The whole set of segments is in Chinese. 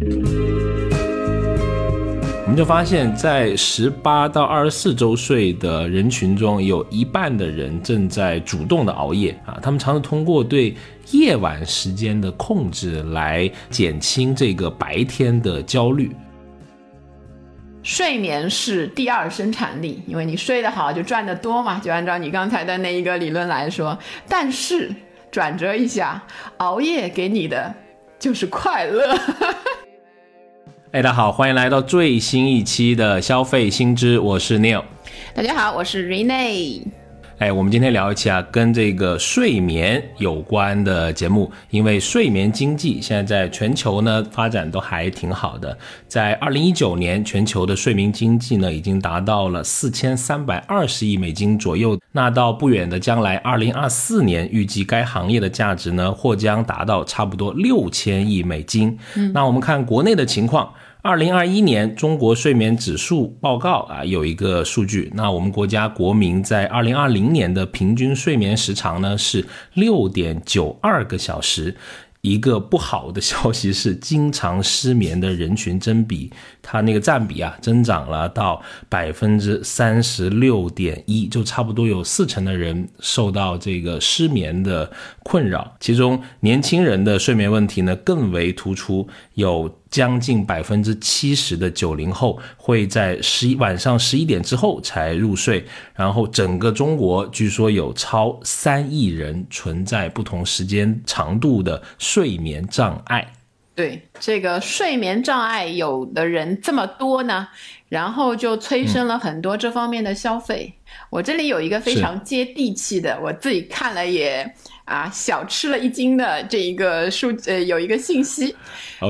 我们就发现，在十八到二十四周岁的人群中，有一半的人正在主动的熬夜啊。他们尝试通过对夜晚时间的控制来减轻这个白天的焦虑。睡眠是第二生产力，因为你睡得好就赚得多嘛。就按照你刚才的那一个理论来说，但是转折一下，熬夜给你的就是快乐。哎，大家好，欢迎来到最新一期的消费新知，我是 Neil。大家好，我是 Rene。哎，我们今天聊一期啊，跟这个睡眠有关的节目，因为睡眠经济现在在全球呢发展都还挺好的，在二零一九年，全球的睡眠经济呢已经达到了四千三百二十亿美金左右，那到不远的将来，二零二四年预计该行业的价值呢或将达到差不多六千亿美金。嗯，那我们看国内的情况。二零二一年中国睡眠指数报告啊，有一个数据，那我们国家国民在二零二零年的平均睡眠时长呢是六点九二个小时。一个不好的消息是，经常失眠的人群增比，它那个占比啊，增长了到百分之三十六点一，就差不多有四成的人受到这个失眠的困扰。其中年轻人的睡眠问题呢更为突出，有。将近百分之七十的九零后会在十一晚上十一点之后才入睡，然后整个中国据说有超三亿人存在不同时间长度的睡眠障碍。对这个睡眠障碍，有的人这么多呢，然后就催生了很多这方面的消费。我这里有一个非常接地气的，我自己看了也。啊，小吃了一惊的这一个数，呃，有一个信息，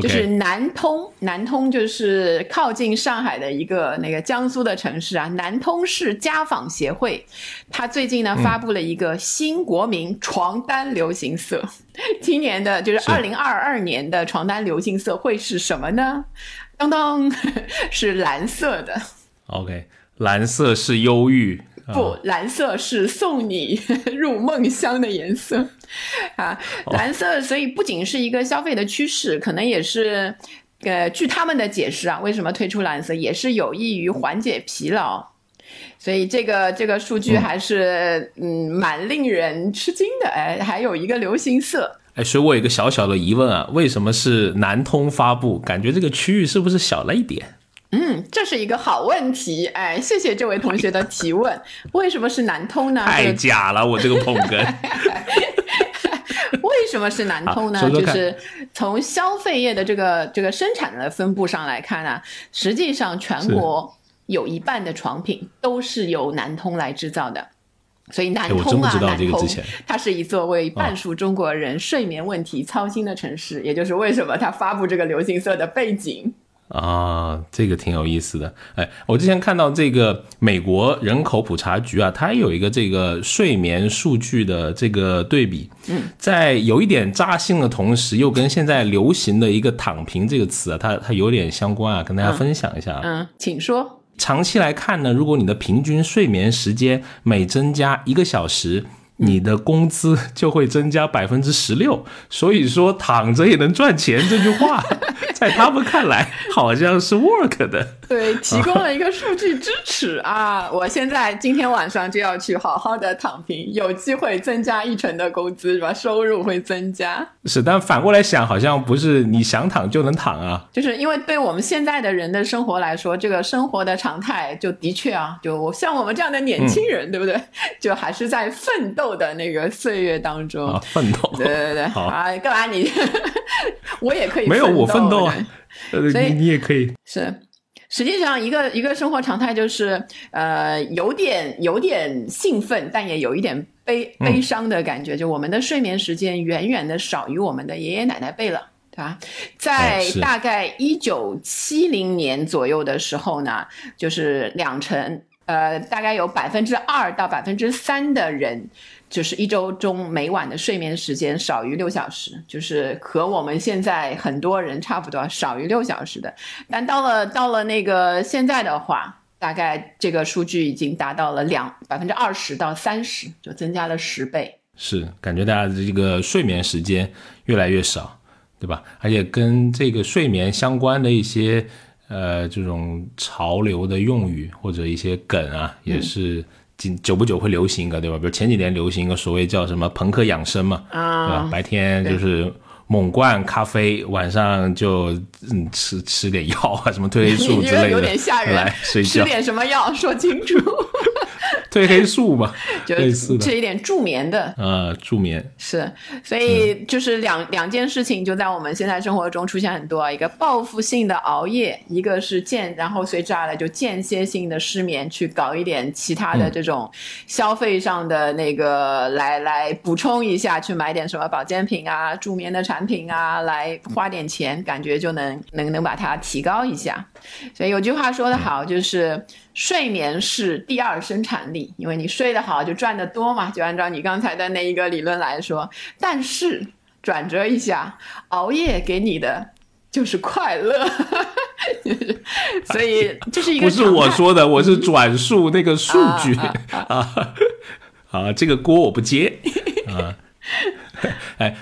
就是南通，南通就是靠近上海的一个那个江苏的城市啊，南通市家纺协会，它最近呢发布了一个新国民床单流行色，今年的就是二零二二年的床单流行色会是什么呢？当当，是蓝色的。OK，蓝色是忧郁。不，蓝色是送你 入梦乡的颜色啊！蓝色，所以不仅是一个消费的趋势，可能也是，呃，据他们的解释啊，为什么推出蓝色，也是有益于缓解疲劳。所以这个这个数据还是嗯蛮令人吃惊的。哎，还有一个流行色。哎，所以我有一个小小的疑问啊，为什么是南通发布？感觉这个区域是不是小了一点？嗯，这是一个好问题，哎，谢谢这位同学的提问。为什么是南通呢？太假了，我这个捧哏。为什么是南通呢？就是从消费业的这个这个生产的分布上来看呢，实际上全国有一半的床品都是由南通来制造的，所以南通啊，南通，它是一座为半数中国人睡眠问题操心的城市，也就是为什么它发布这个流行色的背景。啊，这个挺有意思的。哎，我之前看到这个美国人口普查局啊，它有一个这个睡眠数据的这个对比。嗯，在有一点扎心的同时，又跟现在流行的一个“躺平”这个词啊，它它有点相关啊，跟大家分享一下。嗯，请说。长期来看呢，如果你的平均睡眠时间每增加一个小时。你的工资 就会增加百分之十六，所以说躺着也能赚钱这句话，在他们看来好像是 work 的。对，提供了一个数据支持啊！我现在今天晚上就要去好好的躺平，有机会增加一成的工资是吧？收入会增加。是，但反过来想，好像不是你想躺就能躺啊。就是因为对我们现在的人的生活来说，这个生活的常态就的确啊，就像我们这样的年轻人，对不对？就还是在奋斗。的那个岁月当中，奋斗，对对对，好啊，干嘛你？我也可以，没有我奋斗啊，所以你也可以是。实际上，一个一个生活常态就是，呃，有点有点兴奋，但也有一点悲悲伤的感觉。就我们的睡眠时间远远的少于我们的爷爷奶奶辈了，对吧？在大概一九七零年左右的时候呢，就是两成，呃，大概有百分之二到百分之三的人。就是一周中每晚的睡眠时间少于六小时，就是和我们现在很多人差不多，少于六小时的。但到了到了那个现在的话，大概这个数据已经达到了两百分之二十到三十，就增加了十倍。是感觉大家的这个睡眠时间越来越少。对吧？而且跟这个睡眠相关的一些呃这种潮流的用语或者一些梗啊，也是久久不久会流行一个，对吧？比如前几年流行一个所谓叫什么朋克养生嘛，对吧？白天就是猛灌咖啡，晚上就嗯吃吃点药啊，什么褪黑 素之类的，有点吓人。来睡觉，吃点什么药？说清楚。褪黑素嘛，就类似吃一点助眠的。呃，助眠是，所以就是两两件事情就在我们现在生活中出现很多，一个报复性的熬夜，一个是间，然后随之而来就间歇性的失眠，去搞一点其他的这种消费上的那个来来补充一下，去买点什么保健品啊、助眠的产品啊，来花点钱，感觉就能能能把它提高一下。所以有句话说得好，就是睡眠是第二生产力，因为你睡得好就赚得多嘛。就按照你刚才的那一个理论来说，但是转折一下，熬夜给你的就是快乐。所以这是一个 不是我说的，我是转述那个数据啊 啊，这个锅我不接啊，哎。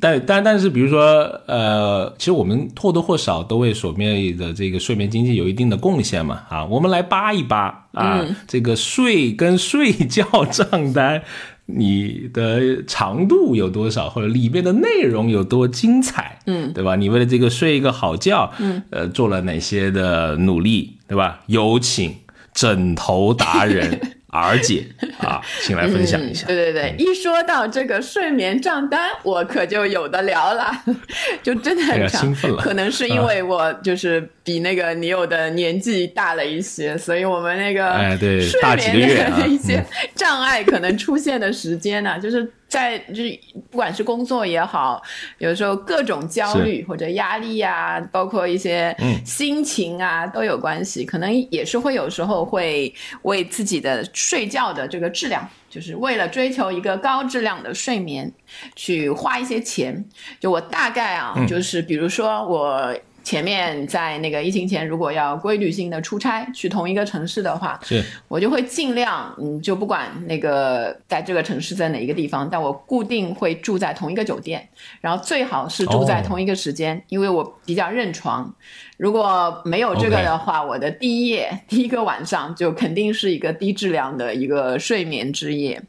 但但但是，比如说，呃，其实我们或多或少都为所面的这个睡眠经济有一定的贡献嘛，啊，我们来扒一扒啊，这个睡跟睡觉账单，你的长度有多少，或者里面的内容有多精彩，嗯，对吧？你为了这个睡一个好觉，嗯，呃，做了哪些的努力，对吧？有请枕头达人。儿姐 啊，请来分享一下。对对对，一说到这个睡眠账单，我可就有的聊了，就真的很兴奋了。可能是因为我就是比那个女友的年纪大了一些，所以我们那个哎对睡眠的一些障碍可能出现的时间呢，就是。在就是不管是工作也好，有时候各种焦虑或者压力啊，包括一些心情啊，都有关系。可能也是会有时候会为自己的睡觉的这个质量，就是为了追求一个高质量的睡眠，去花一些钱。就我大概啊，就是比如说我。前面在那个疫情前，如果要规律性的出差去同一个城市的话，是我就会尽量，嗯，就不管那个在这个城市在哪一个地方，但我固定会住在同一个酒店，然后最好是住在同一个时间，因为我比较认床。如果没有这个的话，我的第一夜第一个晚上就肯定是一个低质量的一个睡眠之夜。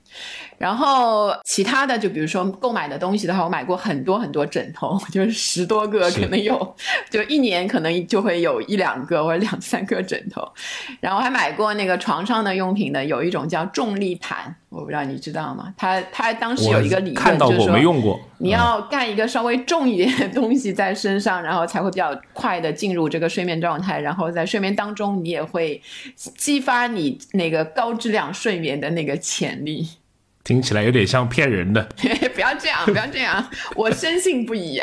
然后其他的，就比如说购买的东西的话，我买过很多很多枕头，就是十多个，可能有，就一年可能就会有一两个或者两三个枕头。然后还买过那个床上的用品的，有一种叫重力毯，我不知道你知道吗？它它当时有一个理论，就是说你要盖一个稍微重一点的东西在身上，然后才会比较快的进入这个睡眠状态，然后在睡眠当中你也会激发你那个高质量睡眠的那个潜力。听起来有点像骗人的，不要这样，不要这样，我深信不疑。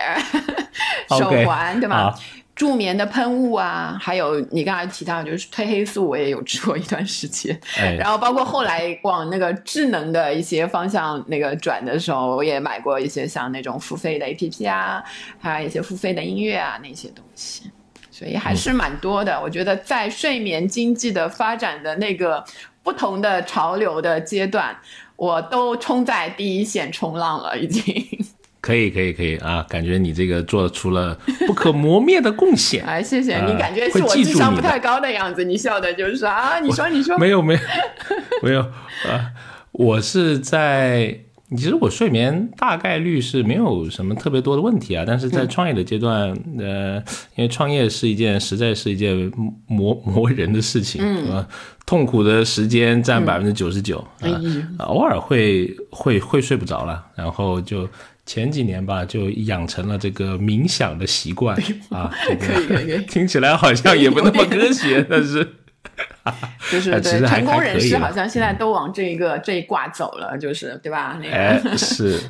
手环对吧？助眠的喷雾啊，还有你刚才提到就是褪黑素，我也有吃过一段时间。然后包括后来往那个智能的一些方向那个转的时候，我也买过一些像那种付费的 APP 啊，还有一些付费的音乐啊那些东西，所以还是蛮多的。我觉得在睡眠经济的发展的那个不同的潮流的阶段。我都冲在第一线冲浪了，已经。可以，可以，可以啊！感觉你这个做出了不可磨灭的贡献。哎，谢谢你，感觉是我智商不太高的样子。你笑的就是啊，你说，你说，没有，没有，没有啊！我是在。其实我睡眠大概率是没有什么特别多的问题啊，但是在创业的阶段，呃，因为创业是一件实在是一件磨磨人的事情，嗯，痛苦的时间占百分之九十九，啊，偶尔会会会睡不着了，然后就前几年吧，就养成了这个冥想的习惯啊，这个，听起来好像也不那么科学，但是。就是对成功人士好像现在都往这一个这一挂走了，就是对吧？那个是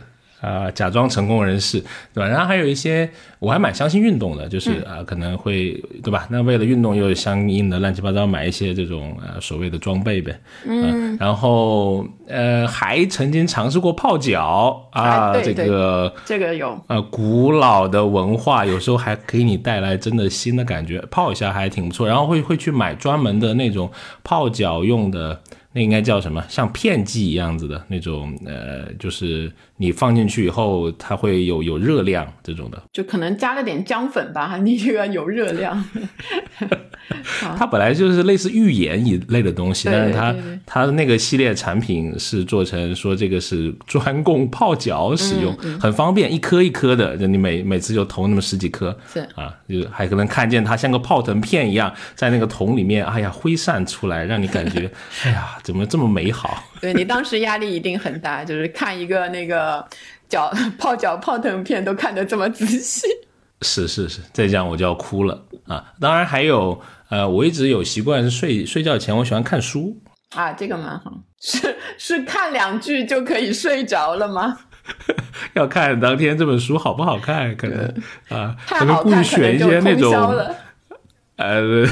啊，假装成功人士对吧？然后还有一些，我还蛮相信运动的，就是啊，可能会对吧？那为了运动又相应的乱七八糟买一些这种呃所谓的装备呗。嗯，然后呃，还曾经尝试过泡脚啊，这个这个有呃，古老的文化有时候还给你带来真的新的感觉，泡一下还挺不错。然后会会去买专门的那种泡脚用的。那应该叫什么？像片剂一样子的那种，呃，就是你放进去以后，它会有有热量这种的，就可能加了点姜粉吧，你这个有热量。它本来就是类似浴盐一类的东西，但是它它的那个系列产品是做成说这个是专供泡脚使用，很方便，一颗一颗的，就你每每次就投那么十几颗，是啊，就还可能看见它像个泡腾片一样在那个桶里面，哎呀挥散出来，让你感觉，哎呀。怎么这么美好？对你当时压力一定很大，就是看一个那个脚泡脚泡腾片都看得这么仔细。是是是，再这样我就要哭了啊！当然还有呃，我一直有习惯是睡睡觉前我喜欢看书啊，这个蛮好。是是看两句就可以睡着了吗？要看当天这本书好不好看，可能啊，可能故意选一些那种 呃。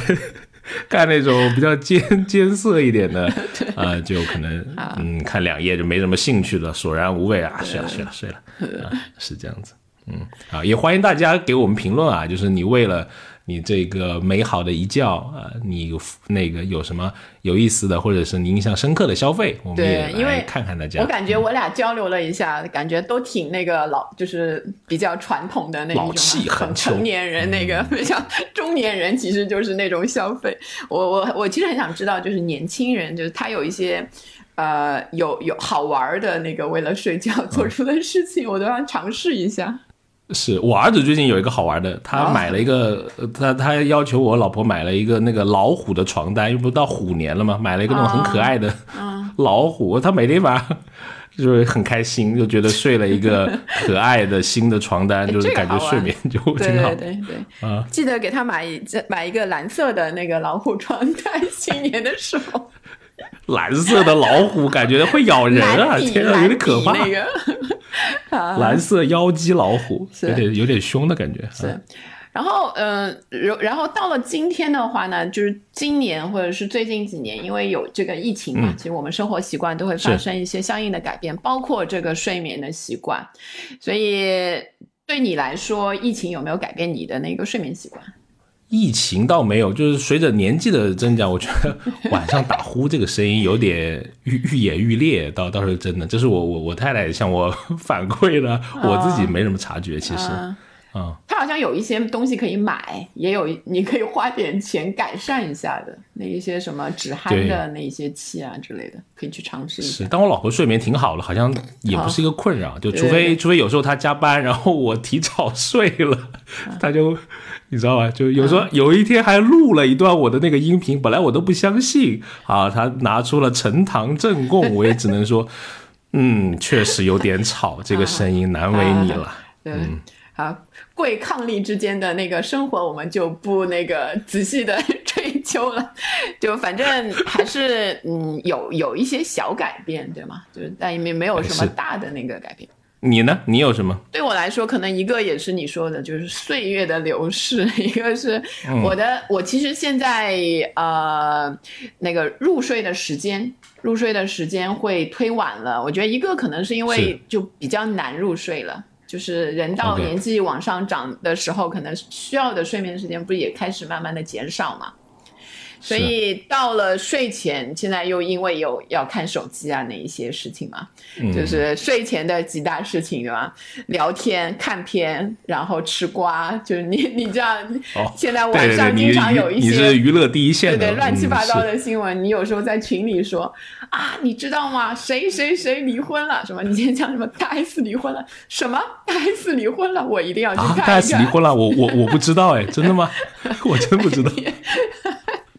看那种比较艰艰涩一点的，啊，就可能嗯，看两页就没什么兴趣了，索然无味啊，睡了睡了睡了，啊，是这样子，嗯，啊，也欢迎大家给我们评论啊，就是你为了。你这个美好的一觉啊，你那个有什么有意思的，或者是你印象深刻的消费，我们也来看看大家。我感觉我俩交流了一下，感觉都挺那个老，就是比较传统的那种，很成年人那个，像中年人其实就是那种消费。我我我其实很想知道，就是年轻人，就是他有一些呃有有好玩的那个为了睡觉做出的事情，我都要尝试一下。是我儿子最近有一个好玩的，他买了一个，他他要求我老婆买了一个那个老虎的床单，又不到虎年了嘛，买了一个那种很可爱的 老虎，他每天晚上 就是很开心，就觉得睡了一个 可爱的新的床单，就是感觉睡眠就挺好。对对对啊！记得给他买一买一个蓝色的那个老虎床单，新年的时候。蓝色的老虎感觉会咬人啊！天啊，有点可怕。那个 蓝色妖姬老虎，有点有点凶的感觉。是，然后嗯，然然后到了今天的话呢，就是今年或者是最近几年，因为有这个疫情嘛，其实我们生活习惯都会发生一些相应的改变，包括这个睡眠的习惯。所以对你来说，疫情有没有改变你的那个睡眠习惯？疫情倒没有，就是随着年纪的增长，我觉得晚上打呼这个声音有点愈愈演愈烈，倒倒是真的。这是我我我太太向我 反馈的，我自己没什么察觉。其实，嗯，它好像有一些东西可以买，也有你可以花点钱改善一下的那一些什么止鼾的那些器啊之类的，可以去尝试一下。是，但我老婆睡眠挺好了，好像也不是一个困扰，就除非除非有时候她加班，然后我提早睡了，她就。你知道吧？就有时候有一天还录了一段我的那个音频，本来我都不相信啊，她拿出了呈堂证供，我也只能说，嗯，确实有点吵，这个声音难为你了。嗯，好，贵伉俪之间的那个生活，我们就不那个仔细的 追究了，就反正还是嗯有有一些小改变，对吗？就是但也没没有什么大的那个改变。你呢？你有什么？对我来说，可能一个也是你说的，就是岁月的流逝；一个是我的，我其实现在呃，那个入睡的时间，入睡的时间会推晚了。我觉得一个可能是因为就比较难入睡了，就是人到年纪往上涨的时候，可能需要的睡眠时间不是也开始慢慢的减少嘛。所以到了睡前，现在又因为有要看手机啊那一些事情嘛，就是睡前的几大事情对吧？聊天、看片，然后吃瓜，就是你 你这样，现在晚上经常有一些你是娱乐第一线的乱七八糟的新闻，你有时候在群里说啊，你知道吗？谁谁谁离婚了？什么？你今天讲什么？大 S 离婚了？什么？大 S 离婚了？我一定要去看一下。大 S 离婚了？我我我不知道哎，真的吗？我真不知道。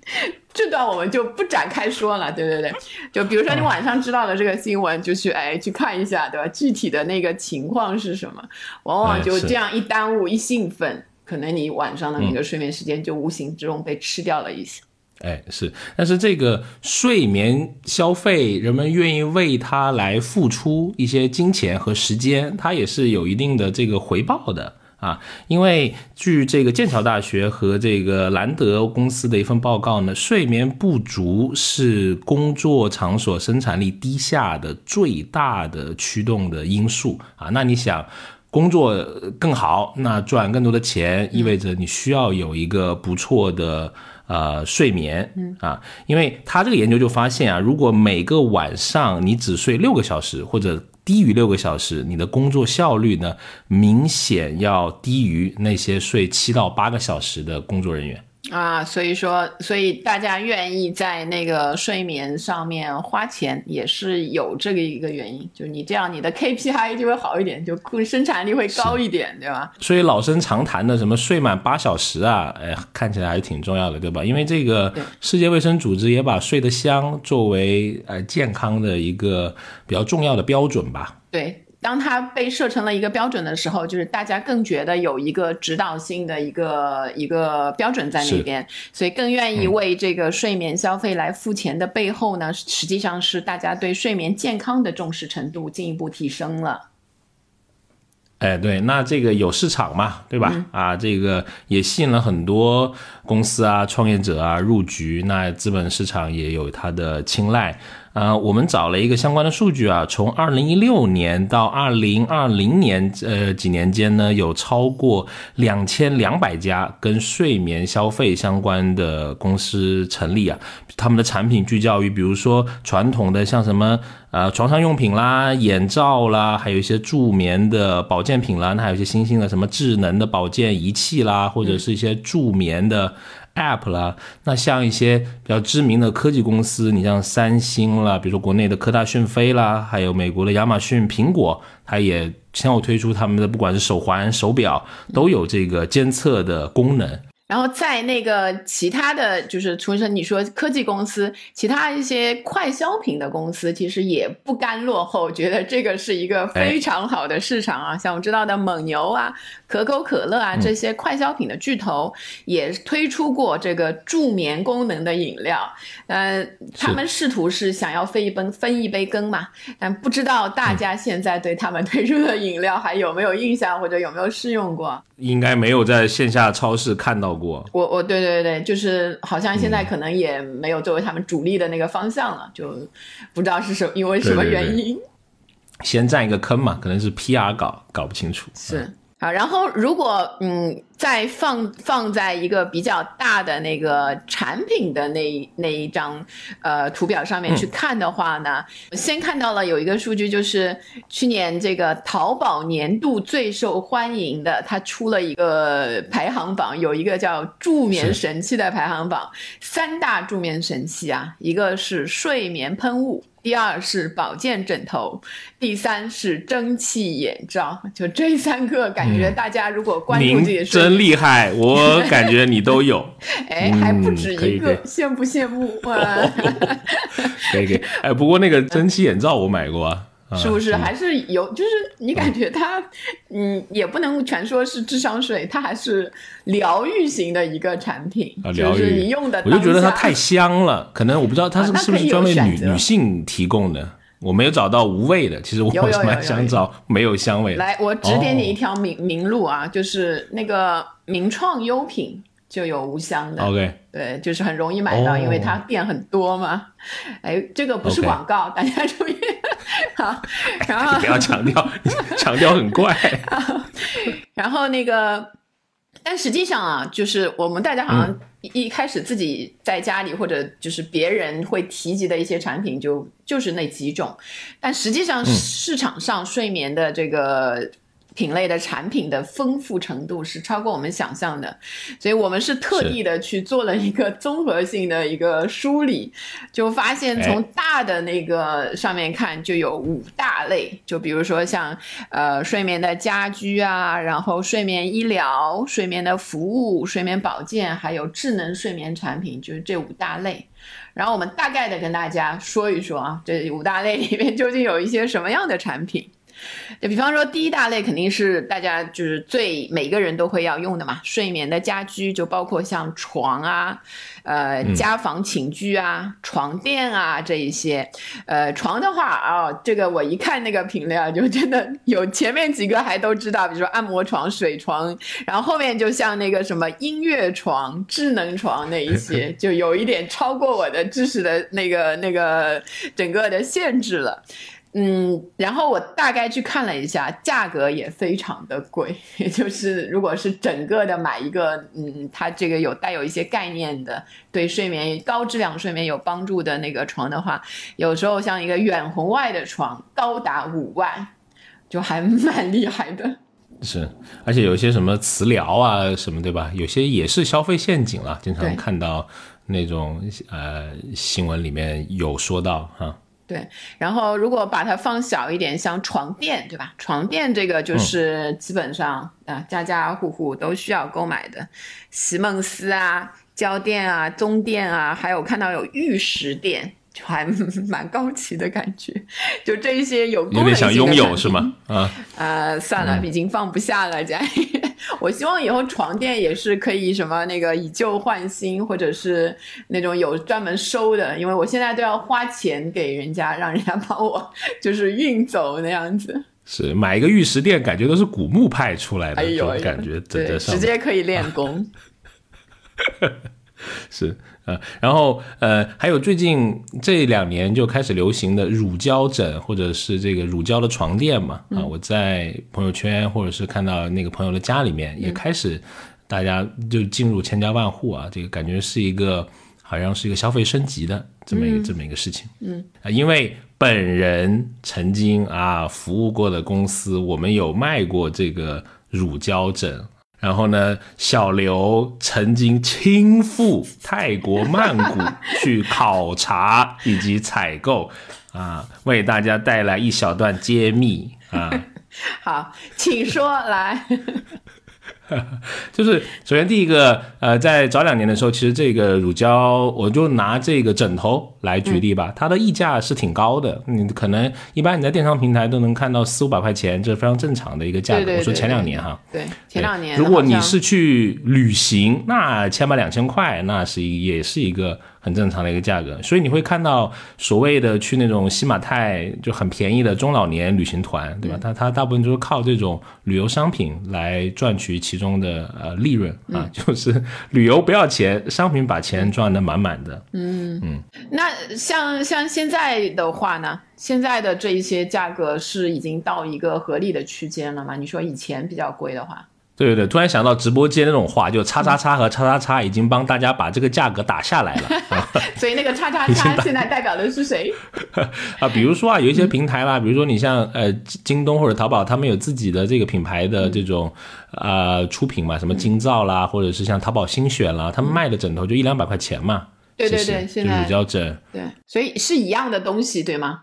这段我们就不展开说了，对对对，就比如说你晚上知道了这个新闻，就去哎去看一下，对吧？具体的那个情况是什么？往往就这样一耽误一兴奋，可能你晚上的那个睡眠时间就无形之中被吃掉了一些。哎，是，但是这个睡眠消费，人们愿意为它来付出一些金钱和时间，它也是有一定的这个回报的。啊，因为据这个剑桥大学和这个兰德公司的一份报告呢，睡眠不足是工作场所生产力低下的最大的驱动的因素啊。那你想，工作更好，那赚更多的钱，意味着你需要有一个不错的呃睡眠嗯啊。因为他这个研究就发现啊，如果每个晚上你只睡六个小时或者低于六个小时，你的工作效率呢，明显要低于那些睡七到八个小时的工作人员。啊，所以说，所以大家愿意在那个睡眠上面花钱，也是有这个一个原因，就是你这样，你的 KPI 就会好一点，就生产力会高一点，对吧？所以老生常谈的什么睡满八小时啊，哎，看起来还是挺重要的，对吧？因为这个世界卫生组织也把睡得香作为呃健康的一个比较重要的标准吧？对。当它被设成了一个标准的时候，就是大家更觉得有一个指导性的一个一个标准在那边，所以更愿意为这个睡眠消费来付钱的背后呢，实际上是大家对睡眠健康的重视程度进一步提升了。哎，对，那这个有市场嘛，对吧？啊，这个也吸引了很多公司啊、创业者啊入局，那资本市场也有它的青睐。呃，我们找了一个相关的数据啊，从二零一六年到二零二零年，呃，几年间呢，有超过两千两百家跟睡眠消费相关的公司成立啊，他们的产品聚焦于，比如说传统的像什么呃床上用品啦、眼罩啦，还有一些助眠的保健品啦，那还有一些新兴的什么智能的保健仪器啦，或者是一些助眠的。App 啦，那像一些比较知名的科技公司，你像三星啦，比如说国内的科大讯飞啦，还有美国的亚马逊、苹果，它也先后推出他们的不管是手环、手表，都有这个监测的功能。然后在那个其他的就是除了你说科技公司，其他一些快消品的公司，其实也不甘落后，觉得这个是一个非常好的市场啊。像我知道的蒙牛啊、可口可乐啊这些快消品的巨头，也推出过这个助眠功能的饮料。呃，他们试图是想要分一杯分一杯羹嘛，但不知道大家现在对他们推出的饮料还有没有印象，或者有没有试用过？应该没有在线下超市看到。过我我对对对，就是好像现在可能也没有作为他们主力的那个方向了，就不知道是什因为什么原因，先占一个坑嘛，可能是 PR 搞搞不清楚是。啊，然后如果嗯，再放放在一个比较大的那个产品的那那一张呃图表上面去看的话呢，先看到了有一个数据，就是去年这个淘宝年度最受欢迎的，它出了一个排行榜，有一个叫助眠神器的排行榜，三大助眠神器啊，一个是睡眠喷雾。第二是保健枕头，第三是蒸汽眼罩，就这三个，感觉大家如果关注这些，真厉害，我感觉你都有，哎，还不止一个，羡不羡慕哇？可以可以，哎，不过那个蒸汽眼罩我买过啊。是不是还是有？就是你感觉它，嗯，也不能全说是智商税，它还是疗愈型的一个产品。啊，疗愈。你用的，我就觉得它太香了。可能我不知道它是是不是专为女女性提供的。我没有找到无味的，其实我蛮想找没有香味的。来，我指点你一条明明路啊，就是那个名创优品。就有无香的，OK，对，就是很容易买到，因为它店很多嘛。哎，这个不是广告，大家注意。好，然后不要强调，强调很怪。然后那个，但实际上啊，就是我们大家好像一开始自己在家里或者就是别人会提及的一些产品，就就是那几种。但实际上市场上睡眠的这个。品类的产品的丰富程度是超过我们想象的，所以我们是特地的去做了一个综合性的一个梳理，就发现从大的那个上面看就有五大类，就比如说像呃睡眠的家居啊，然后睡眠医疗、睡眠的服务、睡眠保健，还有智能睡眠产品，就是这五大类。然后我们大概的跟大家说一说啊，这五大类里面究竟有一些什么样的产品。就比方说，第一大类肯定是大家就是最每个人都会要用的嘛，睡眠的家居就包括像床啊。呃，家房寝具啊，床垫啊，这一些，呃，床的话啊，这个我一看那个品类啊，就真的有前面几个还都知道，比如说按摩床、水床，然后后面就像那个什么音乐床、智能床那一些，就有一点超过我的知识的那个那个整个的限制了。嗯，然后我大概去看了一下，价格也非常的贵。也就是如果是整个的买一个，嗯，它这个有带有一些概念的，对睡眠高质量睡眠有帮助的那个床的话，有时候像一个远红外的床，高达五万，就还蛮厉害的。是，而且有一些什么磁疗啊什么，对吧？有些也是消费陷阱了，经常看到那种呃新闻里面有说到哈。对，然后如果把它放小一点，像床垫，对吧？床垫这个就是基本上啊，家家户户都需要购买的，席梦思啊、胶垫啊、棕垫啊，还有看到有玉石垫。就还蛮高级的感觉，就这些有有点想拥有是吗？啊，呃，算了，已经放不下了，家里。我希望以后床垫也是可以什么那个以旧换新，或者是那种有专门收的，因为我现在都要花钱给人家，让人家帮我就是运走那样子。是买一个玉石垫，感觉都是古墓派出来的这种感觉，对，直接可以练功。是。呃，然后呃，还有最近这两年就开始流行的乳胶枕，或者是这个乳胶的床垫嘛。啊，我在朋友圈或者是看到那个朋友的家里面，也开始大家就进入千家万户啊，这个感觉是一个好像是一个消费升级的这么一个这么一个事情。嗯啊，因为本人曾经啊服务过的公司，我们有卖过这个乳胶枕。然后呢，小刘曾经亲赴泰国曼谷去考察以及采购，啊，为大家带来一小段揭秘啊。好，请说来。就是首先第一个，呃，在早两年的时候，其实这个乳胶，我就拿这个枕头来举例吧，它的溢价是挺高的，你可能一般你在电商平台都能看到四五百块钱，这是非常正常的一个价格。我说前两年哈，对，前两年。如果你是去旅行，那千把两千块，那是也是一个。很正常的一个价格，所以你会看到所谓的去那种西马泰就很便宜的中老年旅行团，对吧？他他大部分就是靠这种旅游商品来赚取其中的呃利润啊，就是旅游不要钱，商品把钱赚得满满的。嗯嗯。那像像现在的话呢？现在的这一些价格是已经到一个合理的区间了吗？你说以前比较贵的话。对对对，突然想到直播间那种话，就叉叉叉和叉叉叉已经帮大家把这个价格打下来了。所以那个叉叉叉现在代表的是谁？啊，比如说啊，有一些平台啦，比如说你像呃京东或者淘宝，他们有自己的这个品牌的这种呃出品嘛，什么京造啦，或者是像淘宝新选啦，他们卖的枕头就一两百块钱嘛。对对对，现在乳胶枕。对，所以是一样的东西，对吗？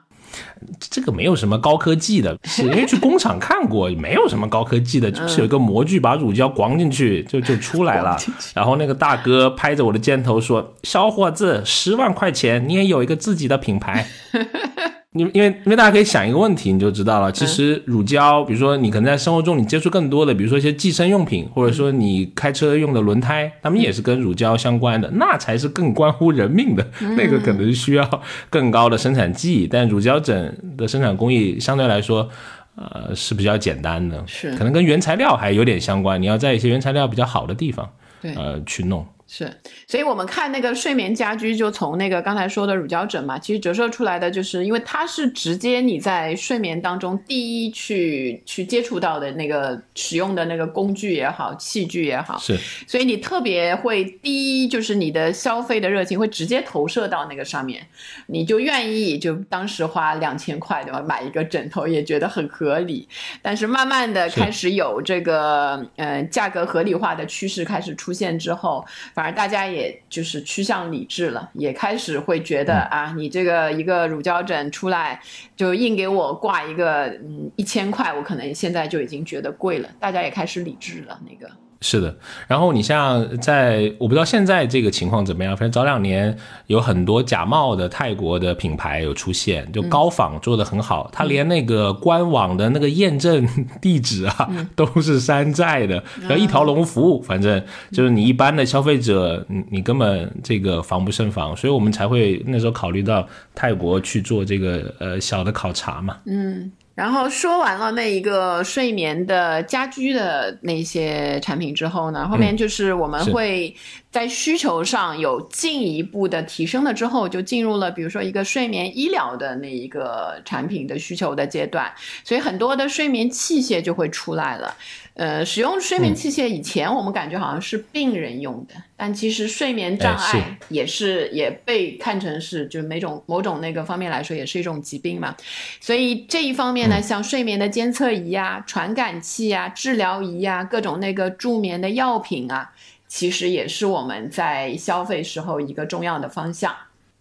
这个没有什么高科技的，是因为去工厂看过，没有什么高科技的，就是有一个模具把乳胶咣进去就就出来了。然后那个大哥拍着我的肩头说：“小伙子，十万块钱你也有一个自己的品牌。” 你因为因为大家可以想一个问题，你就知道了。其实乳胶，比如说你可能在生活中你接触更多的，比如说一些计生用品，或者说你开车用的轮胎，他们也是跟乳胶相关的，那才是更关乎人命的。那个可能需要更高的生产技艺，但乳胶枕的生产工艺相对来说，呃是比较简单的，是可能跟原材料还有点相关。你要在一些原材料比较好的地方，对，呃去弄。是，所以我们看那个睡眠家居，就从那个刚才说的乳胶枕嘛，其实折射出来的就是，因为它是直接你在睡眠当中第一去去接触到的那个使用的那个工具也好，器具也好，是，所以你特别会第一就是你的消费的热情会直接投射到那个上面，你就愿意就当时花两千块对吧，买一个枕头也觉得很合理，但是慢慢的开始有这个呃价格合理化的趋势开始出现之后。反而大家也就是趋向理智了，也开始会觉得啊，你这个一个乳胶枕出来就硬给我挂一个嗯一千块，我可能现在就已经觉得贵了。大家也开始理智了，那个。是的，然后你像在我不知道现在这个情况怎么样，反正早两年有很多假冒的泰国的品牌有出现，就高仿做的很好，它连那个官网的那个验证地址啊 都是山寨的，然后一条龙服务，反正就是你一般的消费者，你你根本这个防不胜防，所以我们才会那时候考虑到泰国去做这个呃小的考察嘛。嗯。然后说完了那一个睡眠的家居的那些产品之后呢，后面就是我们会在需求上有进一步的提升了之后，就进入了比如说一个睡眠医疗的那一个产品的需求的阶段，所以很多的睡眠器械就会出来了。呃，使用睡眠器械以前，我们感觉好像是病人用的，但其实睡眠障碍也是也被看成是就是某种某种那个方面来说，也是一种疾病嘛。所以这一方面呢，像睡眠的监测仪啊、传感器啊、治疗仪啊、各种那个助眠的药品啊，其实也是我们在消费时候一个重要的方向。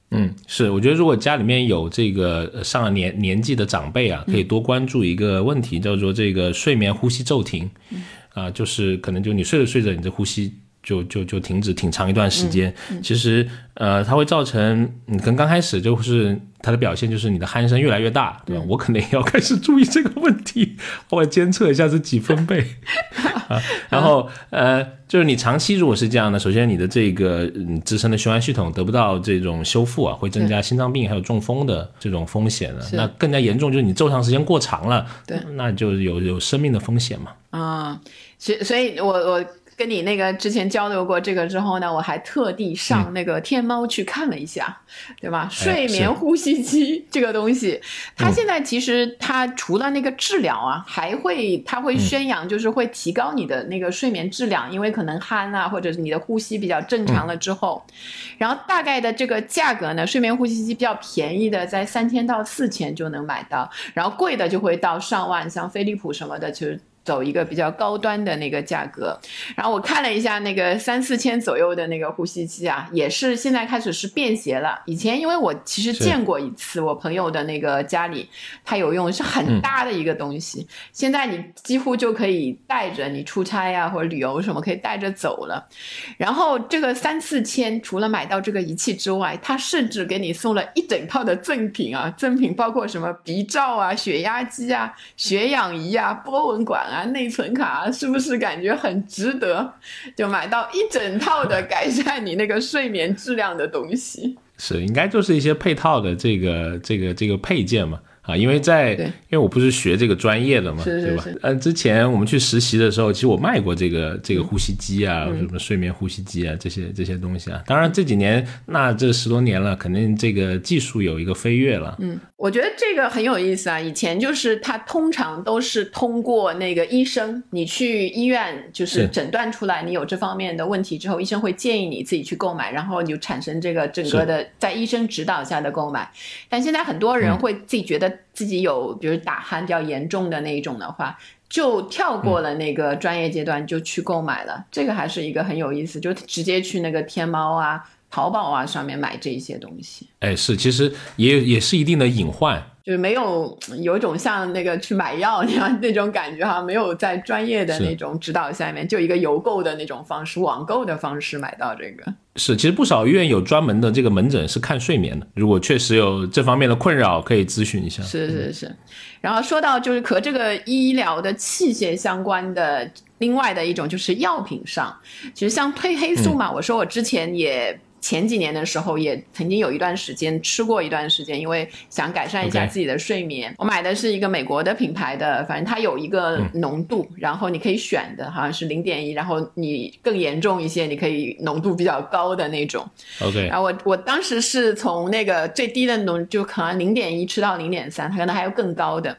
嗯，是，我觉得如果家里面有这个上了年年纪的长辈啊，可以多关注一个问题，叫做这个睡眠呼吸骤停，啊，就是可能就你睡着睡着，你的呼吸。就就就停止挺长一段时间，其实呃，它会造成你跟刚开始就是它的表现就是你的鼾声越来越大，对吧？我可能也要开始注意这个问题，我监测一下是几分贝 啊。然后呃，就是你长期如果是这样的，首先你的这个自身的循环系统得不到这种修复啊，会增加心脏病还有中风的这种风险的。那更加严重就是你昼长时间过长了，对，那就有有生命的风险嘛。啊，所所以，我我。跟你那个之前交流过这个之后呢，我还特地上那个天猫去看了一下，对吧？睡眠呼吸机这个东西，它现在其实它除了那个治疗啊，还会它会宣扬就是会提高你的那个睡眠质量，因为可能鼾啊，或者是你的呼吸比较正常了之后，然后大概的这个价格呢，睡眠呼吸机比较便宜的在三千到四千就能买到，然后贵的就会到上万，像飞利浦什么的，其实。走一个比较高端的那个价格，然后我看了一下那个三四千左右的那个呼吸机啊，也是现在开始是便携了。以前因为我其实见过一次，我朋友的那个家里他有用，是很大的一个东西。现在你几乎就可以带着你出差呀或者旅游什么可以带着走了。然后这个三四千，除了买到这个仪器之外，他甚至给你送了一整套的赠品啊，赠品包括什么鼻罩啊、血压机啊、血氧仪啊、波纹管。啊，啊内存卡是不是感觉很值得？就买到一整套的改善你那个睡眠质量的东西，是应该就是一些配套的这个这个这个配件嘛。啊，因为在，因为我不是学这个专业的嘛，对吧？嗯，之前我们去实习的时候，其实我卖过这个这个呼吸机啊，什么睡眠呼吸机啊，这些这些东西啊。当然这几年，那这十多年了，肯定这个技术有一个飞跃了。嗯，我觉得这个很有意思啊。以前就是它通常都是通过那个医生，你去医院就是诊断出来你有这方面的问题之后，医生会建议你自己去购买，然后你就产生这个整个的在医生指导下的购买。但现在很多人会自己觉得。自己有，比如打鼾比较严重的那一种的话，就跳过了那个专业阶段，就去购买了。这个还是一个很有意思，就直接去那个天猫啊、淘宝啊上面买这些东西。哎，是，其实也也是一定的隐患。就是没有有一种像那个去买药那样那种感觉哈，没有在专业的那种指导下面，就一个邮购的那种方式，网购的方式买到这个。是，其实不少医院有专门的这个门诊是看睡眠的，如果确实有这方面的困扰，可以咨询一下。是是是。然后说到就是和这个医疗的器械相关的，另外的一种就是药品上，其实像褪黑素嘛，我说我之前也。前几年的时候，也曾经有一段时间吃过一段时间，因为想改善一下自己的睡眠。我买的是一个美国的品牌的，反正它有一个浓度，然后你可以选的，好像是零点一，然后你更严重一些，你可以浓度比较高的那种。OK，然后我我当时是从那个最低的浓，就可能零点一吃到零点三，它可能还有更高的，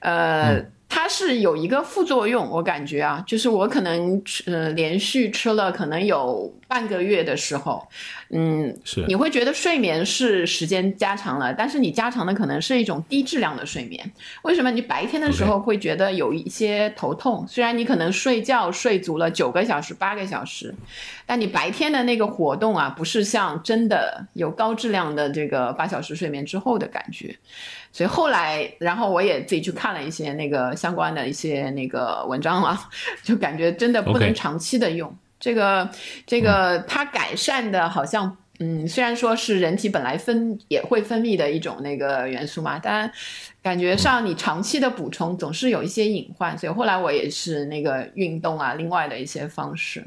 呃。它是有一个副作用，我感觉啊，就是我可能吃呃连续吃了可能有半个月的时候，嗯，是你会觉得睡眠是时间加长了，但是你加长的可能是一种低质量的睡眠。为什么你白天的时候会觉得有一些头痛？虽然你可能睡觉睡足了九个小时、八个小时，但你白天的那个活动啊，不是像真的有高质量的这个八小时睡眠之后的感觉。所以后来，然后我也自己去看了一些那个相关的一些那个文章啊，就感觉真的不能长期的用。这个这个它改善的好像，嗯，虽然说是人体本来分也会分泌的一种那个元素嘛，但感觉上你长期的补充总是有一些隐患，所以后来我也是那个运动啊，另外的一些方式，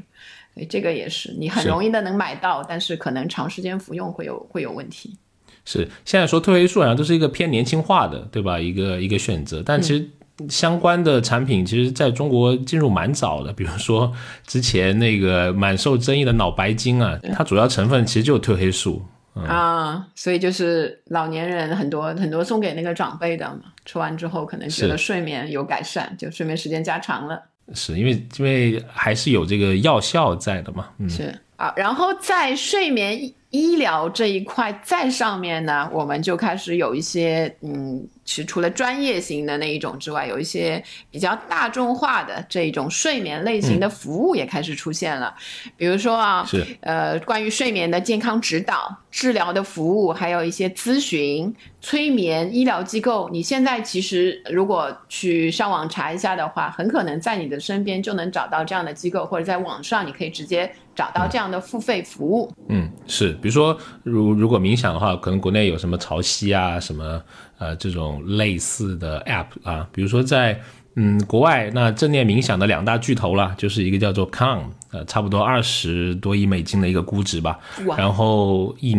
所以这个也是你很容易的能买到，但是可能长时间服用会有会有问题。是现在说褪黑素好像都是一个偏年轻化的，对吧？一个一个选择，但其实。相关的产品其实在中国进入蛮早的，比如说之前那个蛮受争议的脑白金啊，它主要成分其实就是褪黑素啊，所以就是老年人很多很多送给那个长辈的嘛，吃完之后可能觉得睡眠有改善，就睡眠时间加长了，是因为因为还是有这个药效在的嘛，嗯，是。啊，然后在睡眠医疗这一块在上面呢，我们就开始有一些嗯。其实除了专业型的那一种之外，有一些比较大众化的这一种睡眠类型的服务也开始出现了。比如说啊，是呃，关于睡眠的健康指导、治疗的服务，还有一些咨询、催眠、医疗机构。你现在其实如果去上网查一下的话，很可能在你的身边就能找到这样的机构，或者在网上你可以直接找到这样的付费服务。嗯，是，比如说如如果冥想的话，可能国内有什么潮汐啊什么。呃，这种类似的 App 啊，比如说在嗯国外，那正念冥想的两大巨头了，就是一个叫做 Calm，呃，差不多二十多亿美金的一个估值吧，然后一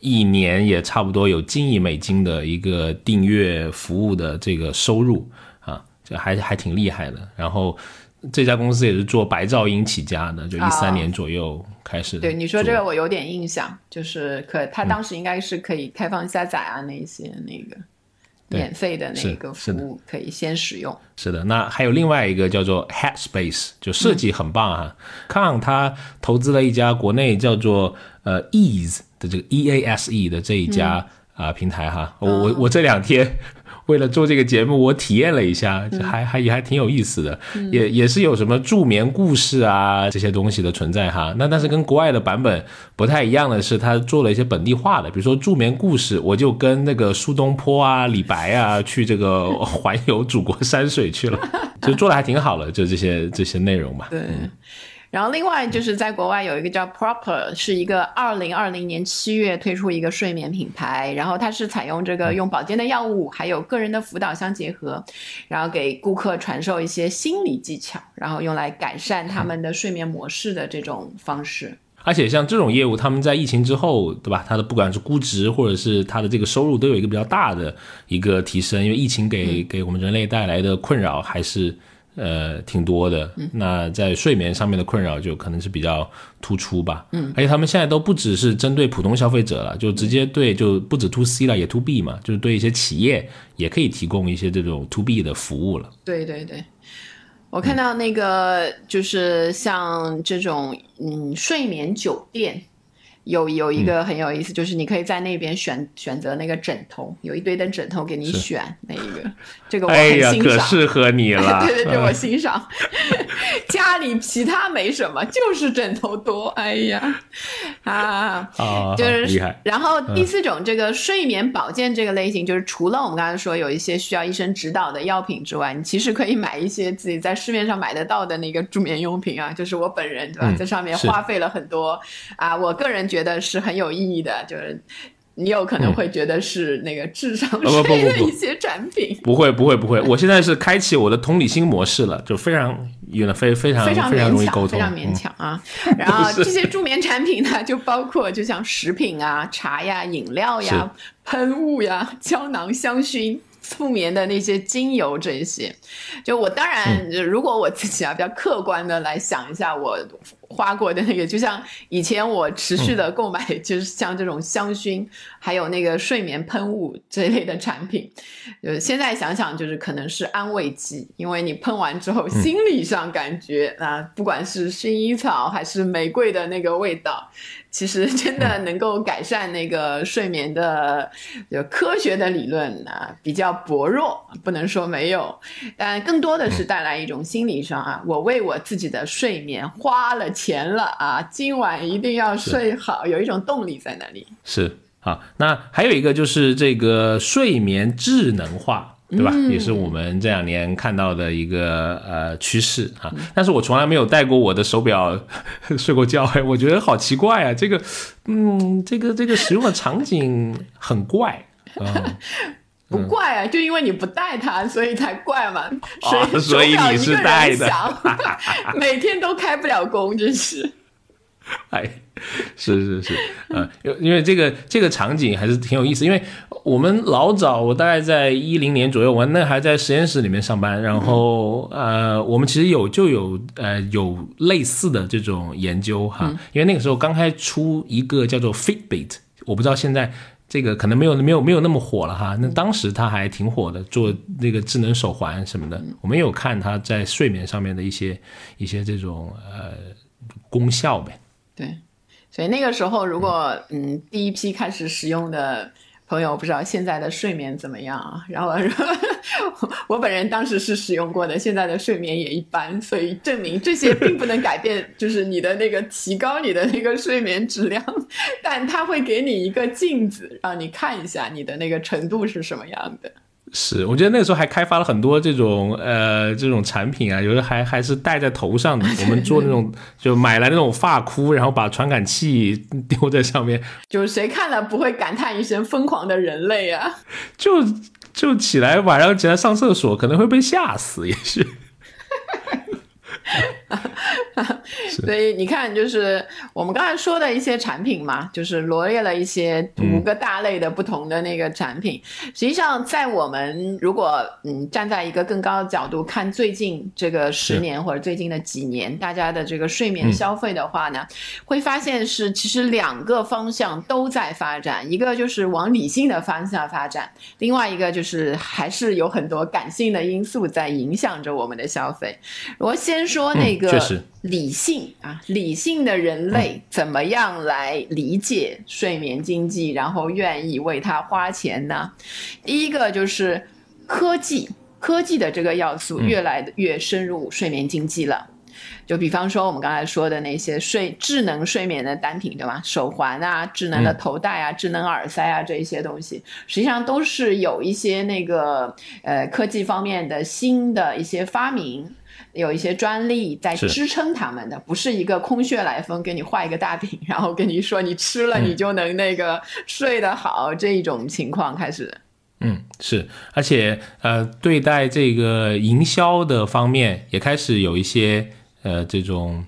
一年也差不多有近亿美金的一个订阅服务的这个收入啊，这还还挺厉害的。然后这家公司也是做白噪音起家的，就一三年左右开始。对你说这个我有点印象，就是可他当时应该是可以开放下载啊那些那个。免费的那个服务可以先使用。是的，那还有另外一个叫做 Headspace，就设计很棒啊。康他投资了一家国内叫做呃 Ease 的这个 E A S E 的这一家啊平台哈。我我我这两天。为了做这个节目，我体验了一下，还还也还挺有意思的，也也是有什么助眠故事啊这些东西的存在哈。那但是跟国外的版本不太一样的是，他做了一些本地化的，比如说助眠故事，我就跟那个苏东坡啊、李白啊去这个 环游祖国山水去了，就做的还挺好的，就这些这些内容吧。对。然后另外就是在国外有一个叫 Proper，是一个二零二零年七月推出一个睡眠品牌，然后它是采用这个用保健的药物还有个人的辅导相结合，然后给顾客传授一些心理技巧，然后用来改善他们的睡眠模式的这种方式。而且像这种业务，他们在疫情之后，对吧？它的不管是估值或者是它的这个收入，都有一个比较大的一个提升，因为疫情给给我们人类带来的困扰还是。呃，挺多的。那在睡眠上面的困扰就可能是比较突出吧。嗯，而且他们现在都不只是针对普通消费者了，就直接对，就不止 to C 了，也 to B 嘛，就是对一些企业也可以提供一些这种 to B 的服务了。对对对，我看到那个就是像这种嗯睡眠酒店。有有一个很有意思，就是你可以在那边选选择那个枕头，有一堆的枕头给你选那一个，这个我很欣赏，可适合你了。对对对，我欣赏。家里其他没什么，就是枕头多。哎呀，啊，就是。然后第四种这个睡眠保健这个类型，就是除了我们刚才说有一些需要医生指导的药品之外，你其实可以买一些自己在市面上买得到的那个助眠用品啊。就是我本人对吧，在上面花费了很多啊，我个人觉。觉得是很有意义的，就是你有可能会觉得是那个智商税 的一些产品。不会不会不会，我现在是开启我的同理心模式了，就非常有的非非常非常非常容易沟通，非常勉强啊。然后这些助眠产品呢，就包括就像食品啊、茶呀、饮料呀、喷雾呀、胶囊、香薰。助眠的那些精油这些，就我当然，如果我自己啊比较客观的来想一下，我花过的那个，就像以前我持续的购买，就是像这种香薰，还有那个睡眠喷雾这一类的产品。呃，现在想想，就是可能是安慰剂，因为你喷完之后，心理上感觉啊，不管是薰衣草还是玫瑰的那个味道。其实真的能够改善那个睡眠的，有科学的理论啊比较薄弱，不能说没有，但更多的是带来一种心理上啊，我为我自己的睡眠花了钱了啊，今晚一定要睡好，有一种动力在那里。是啊，那还有一个就是这个睡眠智能化。对吧？也是我们这两年看到的一个呃趋势啊。但是我从来没有戴过我的手表睡过觉，哎，我觉得好奇怪啊。这个，嗯，这个这个使用的场景很怪啊。不怪啊，就因为你不戴它，所以才怪嘛。所以所以你是戴的，每天都开不了工，真是。哎。是是是，呃，因因为这个这个场景还是挺有意思，因为我们老早，我大概在一零年左右，我那还在实验室里面上班，然后呃，我们其实有就有呃有类似的这种研究哈，因为那个时候刚开出一个叫做 Fitbit，我不知道现在这个可能没有没有没有那么火了哈，那当时它还挺火的，做那个智能手环什么的，我们有看它在睡眠上面的一些一些这种呃功效呗，对。所以那个时候，如果嗯第一批开始使用的朋友，不知道现在的睡眠怎么样啊？然后 我本人当时是使用过的，现在的睡眠也一般，所以证明这些并不能改变，就是你的那个提高你的那个睡眠质量，但它会给你一个镜子，让你看一下你的那个程度是什么样的。是，我觉得那个时候还开发了很多这种呃这种产品啊，有的还还是戴在头上的。我们做那种就买来那种发箍，然后把传感器 丢在上面，就是谁看了不会感叹一声“疯狂的人类”啊？就就起来晚上起来上厕所可能会被吓死，也是。所以你看，就是我们刚才说的一些产品嘛，就是罗列了一些五个大类的不同的那个产品。实际上，在我们如果嗯站在一个更高的角度看最近这个十年或者最近的几年大家的这个睡眠消费的话呢，会发现是其实两个方向都在发展，一个就是往理性的方向发展，另外一个就是还是有很多感性的因素在影响着我们的消费。我先说那个。理性啊，理性的人类怎么样来理解睡眠经济，然后愿意为它花钱呢？第一个就是科技，科技的这个要素越来越深入睡眠经济了。就比方说我们刚才说的那些睡智能睡眠的单品，对吧？手环啊，智能的头戴啊，智能耳塞啊，这一些东西，实际上都是有一些那个呃科技方面的新的一些发明。有一些专利在支撑他们的，不是一个空穴来风，给你画一个大饼，然后跟你说你吃了你就能那个睡得好这一种情况开始。嗯，是，而且呃，对待这个营销的方面也开始有一些呃这种。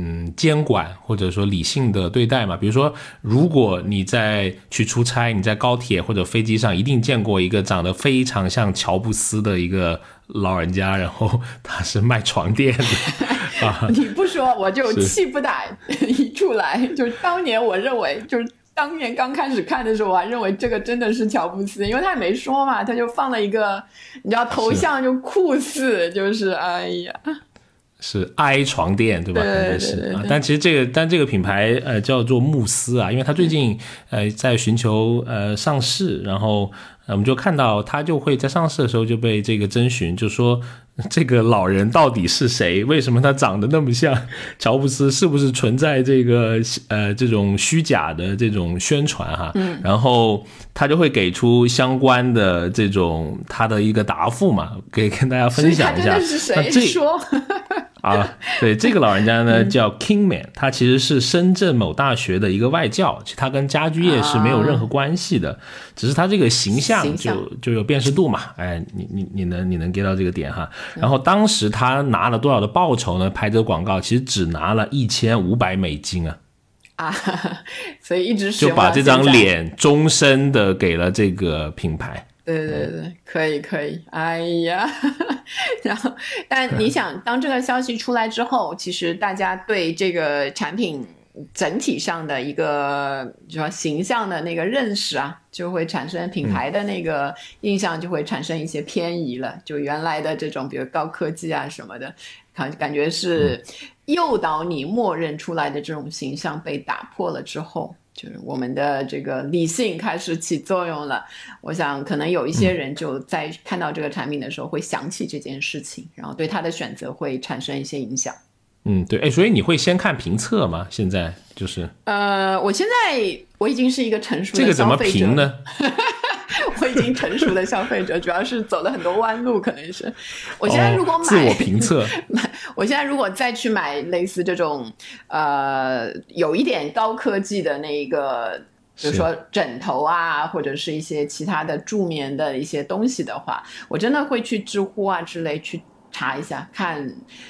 嗯，监管或者说理性的对待嘛，比如说，如果你在去出差，你在高铁或者飞机上一定见过一个长得非常像乔布斯的一个老人家，然后他是卖床垫的 啊。你不说我就气不打一处来。就是当年我认为，就是当年刚开始看的时候，我还认为这个真的是乔布斯，因为他也没说嘛，他就放了一个，你知道头像就酷似，就是哎呀。是 i 床垫对吧？应该是啊，但其实这个但这个品牌呃叫做慕斯啊，因为它最近呃在寻求呃上市，然后我们就看到它就会在上市的时候就被这个征询，就说这个老人到底是谁？为什么他长得那么像乔布斯？是不是存在这个呃这种虚假的这种宣传哈？嗯，然后他就会给出相关的这种他的一个答复嘛，可以跟大家分享一下。那这说。啊，对，这个老人家呢叫 Kingman，他其实是深圳某大学的一个外教，其实他跟家居业是没有任何关系的，只是他这个形象就就有辨识度嘛，哎，你你你能你能 get 到这个点哈？然后当时他拿了多少的报酬呢？拍这个广告其实只拿了一千五百美金啊，啊，所以一直就把这张脸终身的给了这个品牌。对对对，可以可以。哎呀，然后，但你想，当这个消息出来之后，其实大家对这个产品整体上的一个就说形象的那个认识啊，就会产生品牌的那个印象就会产生一些偏移了。就原来的这种，比如高科技啊什么的，感感觉是诱导你默认出来的这种形象被打破了之后。就是我们的这个理性开始起作用了，我想可能有一些人就在看到这个产品的时候会想起这件事情，然后对他的选择会产生一些影响。嗯，对，哎，所以你会先看评测吗？现在就是，呃，我现在我已经是一个成熟的这个怎么评呢？我已经成熟的消费者，主要是走了很多弯路，可能是。我现在如果买，自我评测。买我现在如果再去买类似这种，呃，有一点高科技的那一个，比如说枕头啊，或者是一些其他的助眠的一些东西的话，我真的会去知乎啊之类去。查一下，看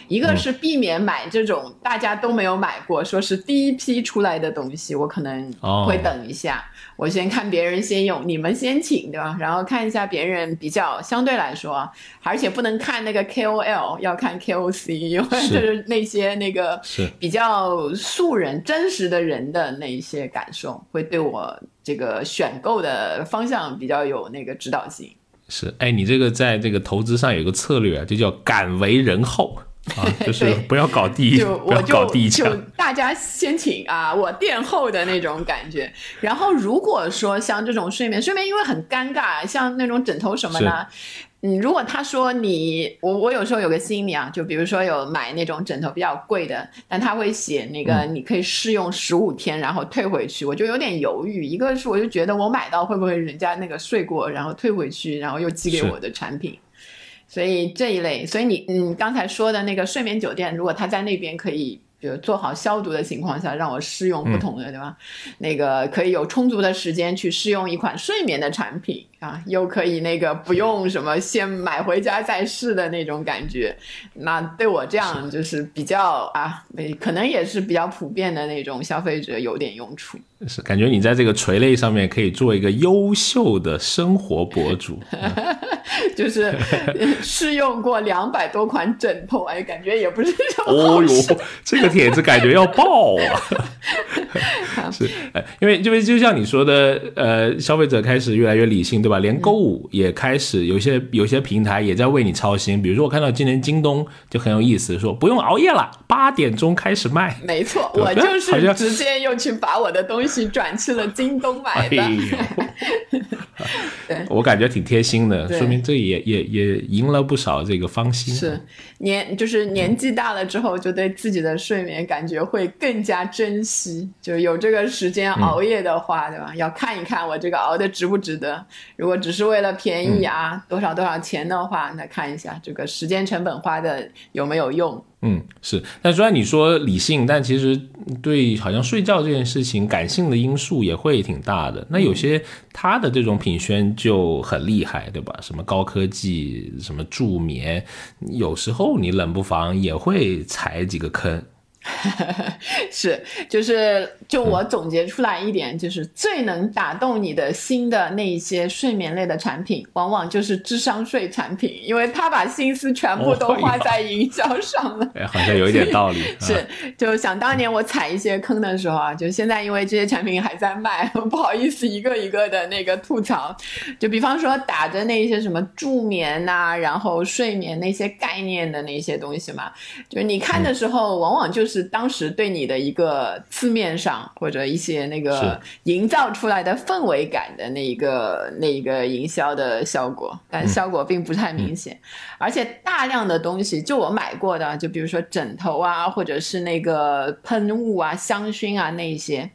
一个是避免买这种大家都没有买过，说是第一批出来的东西，我可能会等一下，我先看别人先用，你们先请，对吧？然后看一下别人比较相对来说，而且不能看那个 KOL，要看 KOC，因为就是那些那个比较素人、真实的人的那一些感受，会对我这个选购的方向比较有那个指导性。是，哎，你这个在这个投资上有个策略啊，就叫敢为人后啊，就是不要搞第一，不要搞就大家先请啊，我垫后的那种感觉。然后如果说像这种睡眠，睡眠因为很尴尬，像那种枕头什么的。嗯，如果他说你，我我有时候有个心理啊，就比如说有买那种枕头比较贵的，但他会写那个你可以试用十五天，然后退回去，我就有点犹豫。一个是我就觉得我买到会不会人家那个睡过，然后退回去，然后又寄给我的产品，所以这一类，所以你嗯刚才说的那个睡眠酒店，如果他在那边可以。比如做好消毒的情况下，让我试用不同的，对吧？那个可以有充足的时间去试用一款睡眠的产品啊，又可以那个不用什么先买回家再试的那种感觉。那对我这样就是比较啊，可能也是比较普遍的那种消费者有点用处。是感觉你在这个垂类上面可以做一个优秀的生活博主，就是 试用过两百多款枕头，哎，感觉也不是哦哟，这个帖子感觉要爆啊！是，哎，因为因为就像你说的，呃，消费者开始越来越理性，对吧？连购物也开始有些有些平台也在为你操心。比如说，我看到今年京东就很有意思，说不用熬夜了，八点钟开始卖。没错，我就是直接又去把我的东西。转去了京东买的，对，我感觉挺贴心的，说明这也也也赢了不少这个芳心。是年就是年纪大了之后，就对自己的睡眠感觉会更加珍惜。就有这个时间熬夜的话，对吧？要看一看我这个熬的值不值得。如果只是为了便宜啊，多少多少钱的话，那看一下这个时间成本花的有没有用。嗯，是。但虽然你说理性，但其实对好像睡觉这件事情，感性的因素也会挺大的。那有些他的这种品宣就很厉害，对吧？什么高科技，什么助眠，有时候你冷不防也会踩几个坑。是，就是，就我总结出来一点，就是最能打动你的心的那一些睡眠类的产品，往往就是智商税产品，因为他把心思全部都花在营销上了。哎，好像有一点道理。是，就想当年我踩一些坑的时候啊，就现在因为这些产品还在卖，不好意思一个一个的那个吐槽。就比方说打着那些什么助眠呐，然后睡眠那些概念的那些东西嘛，就是你看的时候，往往就是。当时对你的一个字面上或者一些那个营造出来的氛围感的那一个那一个营销的效果，但效果并不太明显，而且大量的东西，就我买过的，就比如说枕头啊，或者是那个喷雾啊、香薰啊那一些，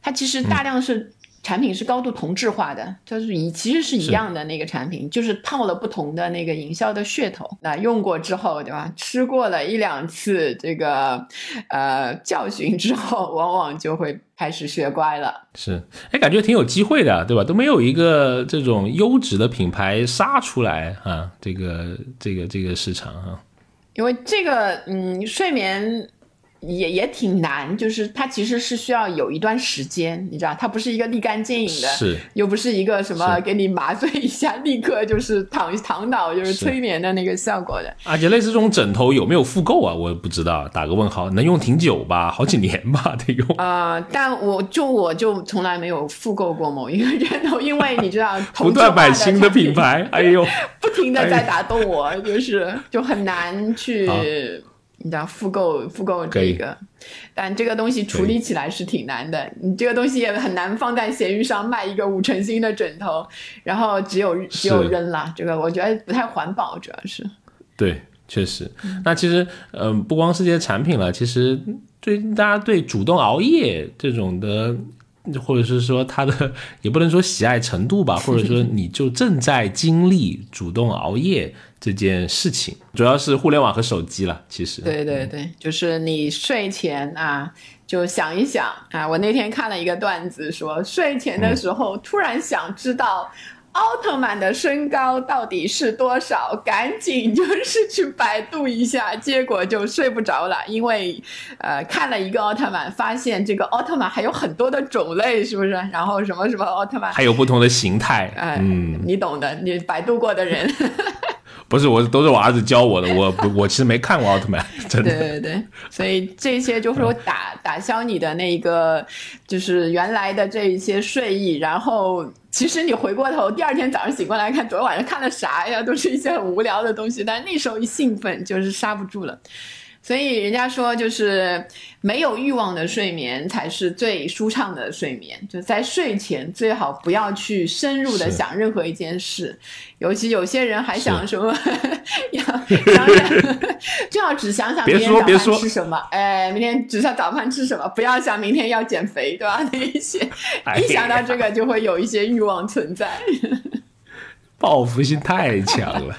它其实大量是。产品是高度同质化的，就是一其实是一样的那个产品，就是套了不同的那个营销的噱头。那用过之后，对吧？吃过了一两次这个呃教训之后，往往就会开始学乖了。是，哎，感觉挺有机会的，对吧？都没有一个这种优质的品牌杀出来啊，这个这个这个市场啊。因为这个嗯，睡眠。也也挺难，就是它其实是需要有一段时间，你知道，它不是一个立竿见影的，是又不是一个什么给你麻醉一下，立刻就是躺躺倒，就是是催眠的那个效果的。而且类似这种枕头有没有复购啊？我不知道，打个问号。能用挺久吧，好几年吧，得用。呃，但我就我就从来没有复购过某一个枕头，因为你知道，不断买新的的品牌，哎呦，不停的在打动我，就是就很难去好，你知道复购复购这个，但这个东西处理起来是挺难的。你这个东西也很难放在闲鱼上卖一个五成新的枕头，然后只有只有扔了，这个我觉得不太环保，主要是。对，确实。那其实，嗯、不光是这些产品了，其实对大家对主动熬夜这种的，或者是说他的，也不能说喜爱程度吧，或者说你就正在经历主动熬夜这件事情，主要是互联网和手机了。其实，对对对，就是你睡前啊，就想一想啊。我那天看了一个段子说，睡前的时候突然想知道。奥特曼的身高到底是多少？赶紧就是去百度一下，结果就睡不着了，因为呃看了一个奥特曼，发现这个奥特曼还有很多的种类，是不是？然后什么什么奥特曼，还有不同的形态。哎，嗯，你懂的，你百度过的人。不是我，都是我儿子教我的。我不我其实没看过奥特曼，真的。对对对，所以这些就是说打打消你的那个，就是原来的这一些睡意，然后其实你回过头，第二天早上醒过来看，昨天晚上看了啥呀？都是一些很无聊的东西，但那时候一兴奋就是刹不住了。所以人家说，就是没有欲望的睡眠才是最舒畅的睡眠。就在睡前最好不要去深入的想任何一件事，尤其有些人还想是什么，要想想，最好只想想别明天早饭说别说吃什么，哎，明天只想早饭吃什么，不要想明天要减肥，对吧？那一些 哎一想到这个，就会有一些欲望存在。报复心太强了。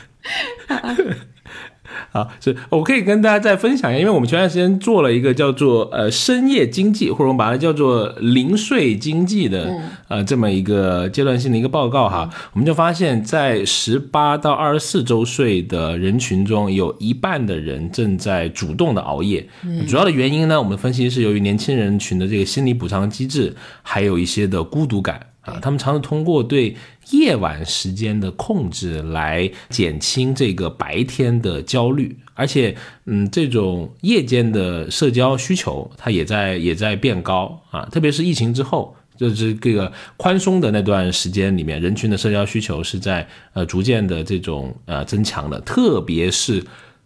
好，是我可以跟大家再分享一下，因为我们前段时间做了一个叫做呃深夜经济，或者我们把它叫做零碎经济的、呃这么一个阶段性的一个报告哈，我们就发现，在十八到二十四周岁的人群中，有一半的人正在主动的熬夜。主要的原因呢，我们分析是由于年轻人群的这个心理补偿机制，还有一些的孤独感。啊，他们常常通过对夜晚时间的控制来减轻这个白天的焦虑，而且，嗯，这种夜间的社交需求它也在也在变高啊，特别是疫情之后。就是这个宽松的那段时间里面，人群的社交需求是在呃逐渐的这种呃增强的，特别是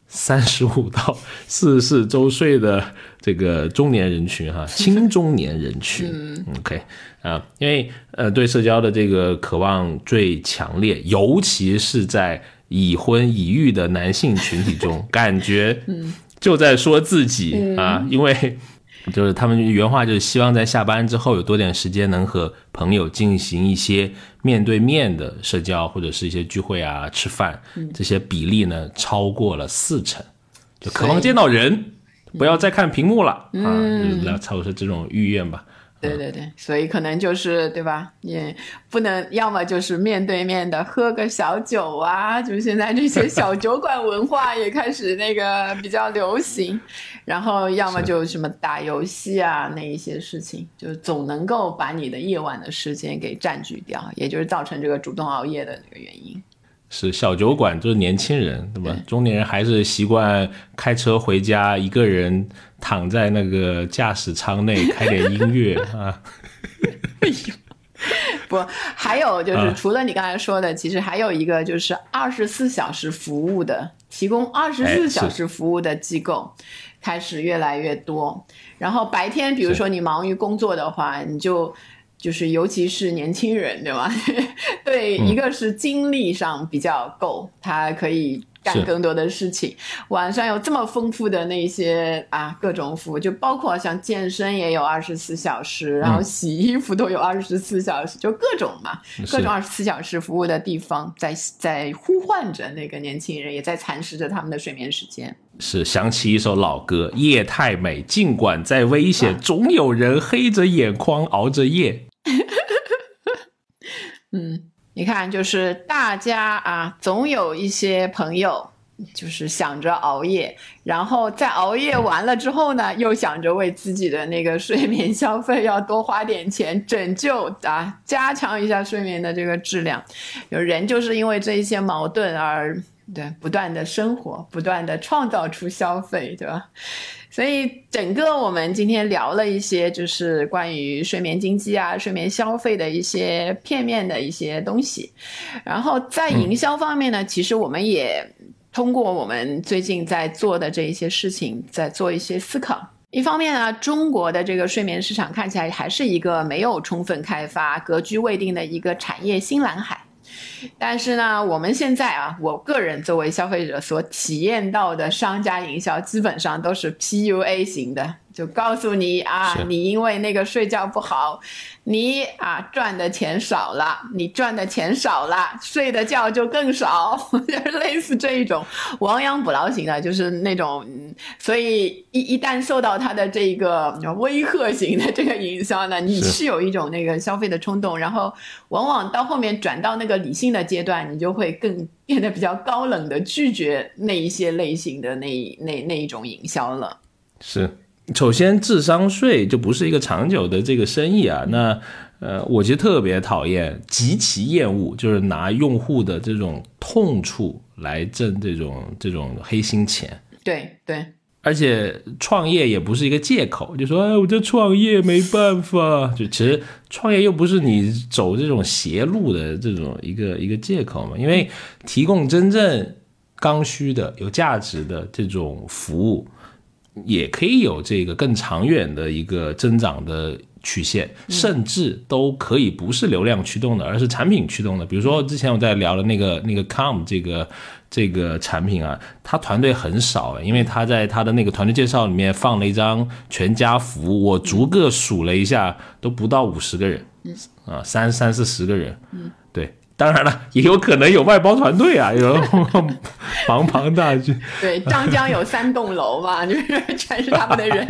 三十五 到四十四周岁的这个中年人群哈，青中年人群、o k 啊，因为呃对社交的这个渴望最强烈，尤其是在已婚已育的男性群体中，感觉就在说自己啊，因为。就是他们原话就是希望在下班之后有多点时间能和朋友进行一些面对面的社交或者是一些聚会啊、吃饭，这些比例呢超过了四成，就渴望见到人，不要再看屏幕了啊，就是要超出这种意愿吧。对对对，所以可能就是对吧？也不能，要么就是面对面的喝个小酒啊，就是现在这些小酒馆文化也开始那个比较流行，然后要么就什么打游戏啊那一些事情，就总能够把你的夜晚的时间给占据掉，也就是造成这个主动熬夜的那个原因。是小酒馆，就是年轻人，对吧？中年人还是习惯开车回家，一个人躺在那个驾驶舱内开点音乐 啊。不，还有就是啊除了你刚才说的，其实还有一个就是二十四小时服务的，提供二十四小时服务的机构开始越来越多。然后白天，比如说你忙于工作的话，你就就是尤其是年轻人，对吧？对，嗯一个是精力上比较够，他可以。干更多的事情，晚上有这么丰富的那些啊各种服务，就包括像健身也有二十四小时，然后嗯洗衣服都有二十四小时，就各种嘛，各种二十四小时服务的地方在在呼唤着那个年轻人，也在蚕食着他们的睡眠时间。是想起一首老歌，《夜太美》，尽管再危险，总有人黑着眼眶熬着夜。你看，就是大家啊，总有一些朋友就是想着熬夜，然后在熬夜完了之后呢，又想着为自己的那个睡眠消费要多花点钱，拯救啊，加强一下睡眠的这个质量。有人就是因为这一些矛盾而对不断的生活，不断的创造出消费，对吧？所以整个我们今天聊了一些，就是关于睡眠经济啊、睡眠消费的一些片面的一些东西。然后在营销方面呢，其实我们也。通过我们最近在做的这一些事情，在做一些思考。一方面呢，中国的这个睡眠市场看起来还是一个没有充分开发、格局未定的一个产业新蓝海。但是呢，我们现在啊，我个人作为消费者所体验到的商家营销，基本上都是 PUA 型的。就告诉你啊，你因为那个睡觉不好，你啊赚的钱少了，你赚的钱少了，睡的觉就更少，就是类似这一种。亡羊补牢型的，就是那种，所以一一旦受到他的这个威吓型的这个营销呢，你是。有一种那个消费的冲动，然后往往到后面转到那个理性的阶段，你就会更 变得比较高冷的拒绝那一些类型的那那那一种营销了，是。首先，智商税就不是一个长久的这个生意啊。那，呃，我其实特别讨厌、极其厌恶，就是拿用户的这种痛处来挣这种这种黑心钱。对对，而且创业也不是一个借口，就说哎，我这创业没办法。就其实创业又不是你走这种邪路的这种一个一个借口嘛。因为提供真正刚需的、有价值的这种服务。也可以有这个更长远的一个增长的曲线，甚至都可以不是流量驱动的，而是产品驱动的。比如说之前我在聊的那个那个 Com 这个这个产品啊，他团队很少，因为他在他的那个团队介绍里面放了一张全家福，我逐个数了一下，都不到五十个人，啊，三三四十个人，对。当然了，也有可能有外包团队啊，有 庞庞大军。对，张江有三栋楼嘛，就是全是他们的人。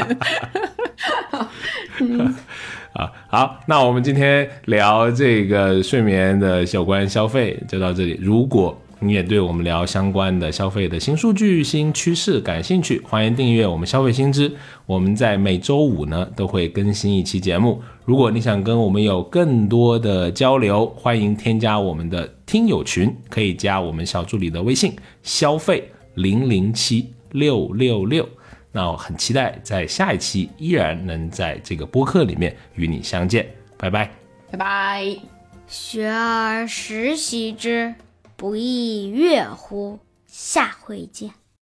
啊，好，那我们今天聊这个睡眠的有关消费就到这里。如果你也对我们聊相关的消费的新数据、新趋势感兴趣，欢迎订阅我们消费新知。我们在每周五呢都会更新一期节目。如果你想跟我们有更多的交流，欢迎添加我们的听友群，可以加我们小助理的微信：消费零零七六六六。那我很期待在下一期依然能在这个播客里面与你相见。拜拜，拜拜。学而时习之。不亦乐乎？下回见。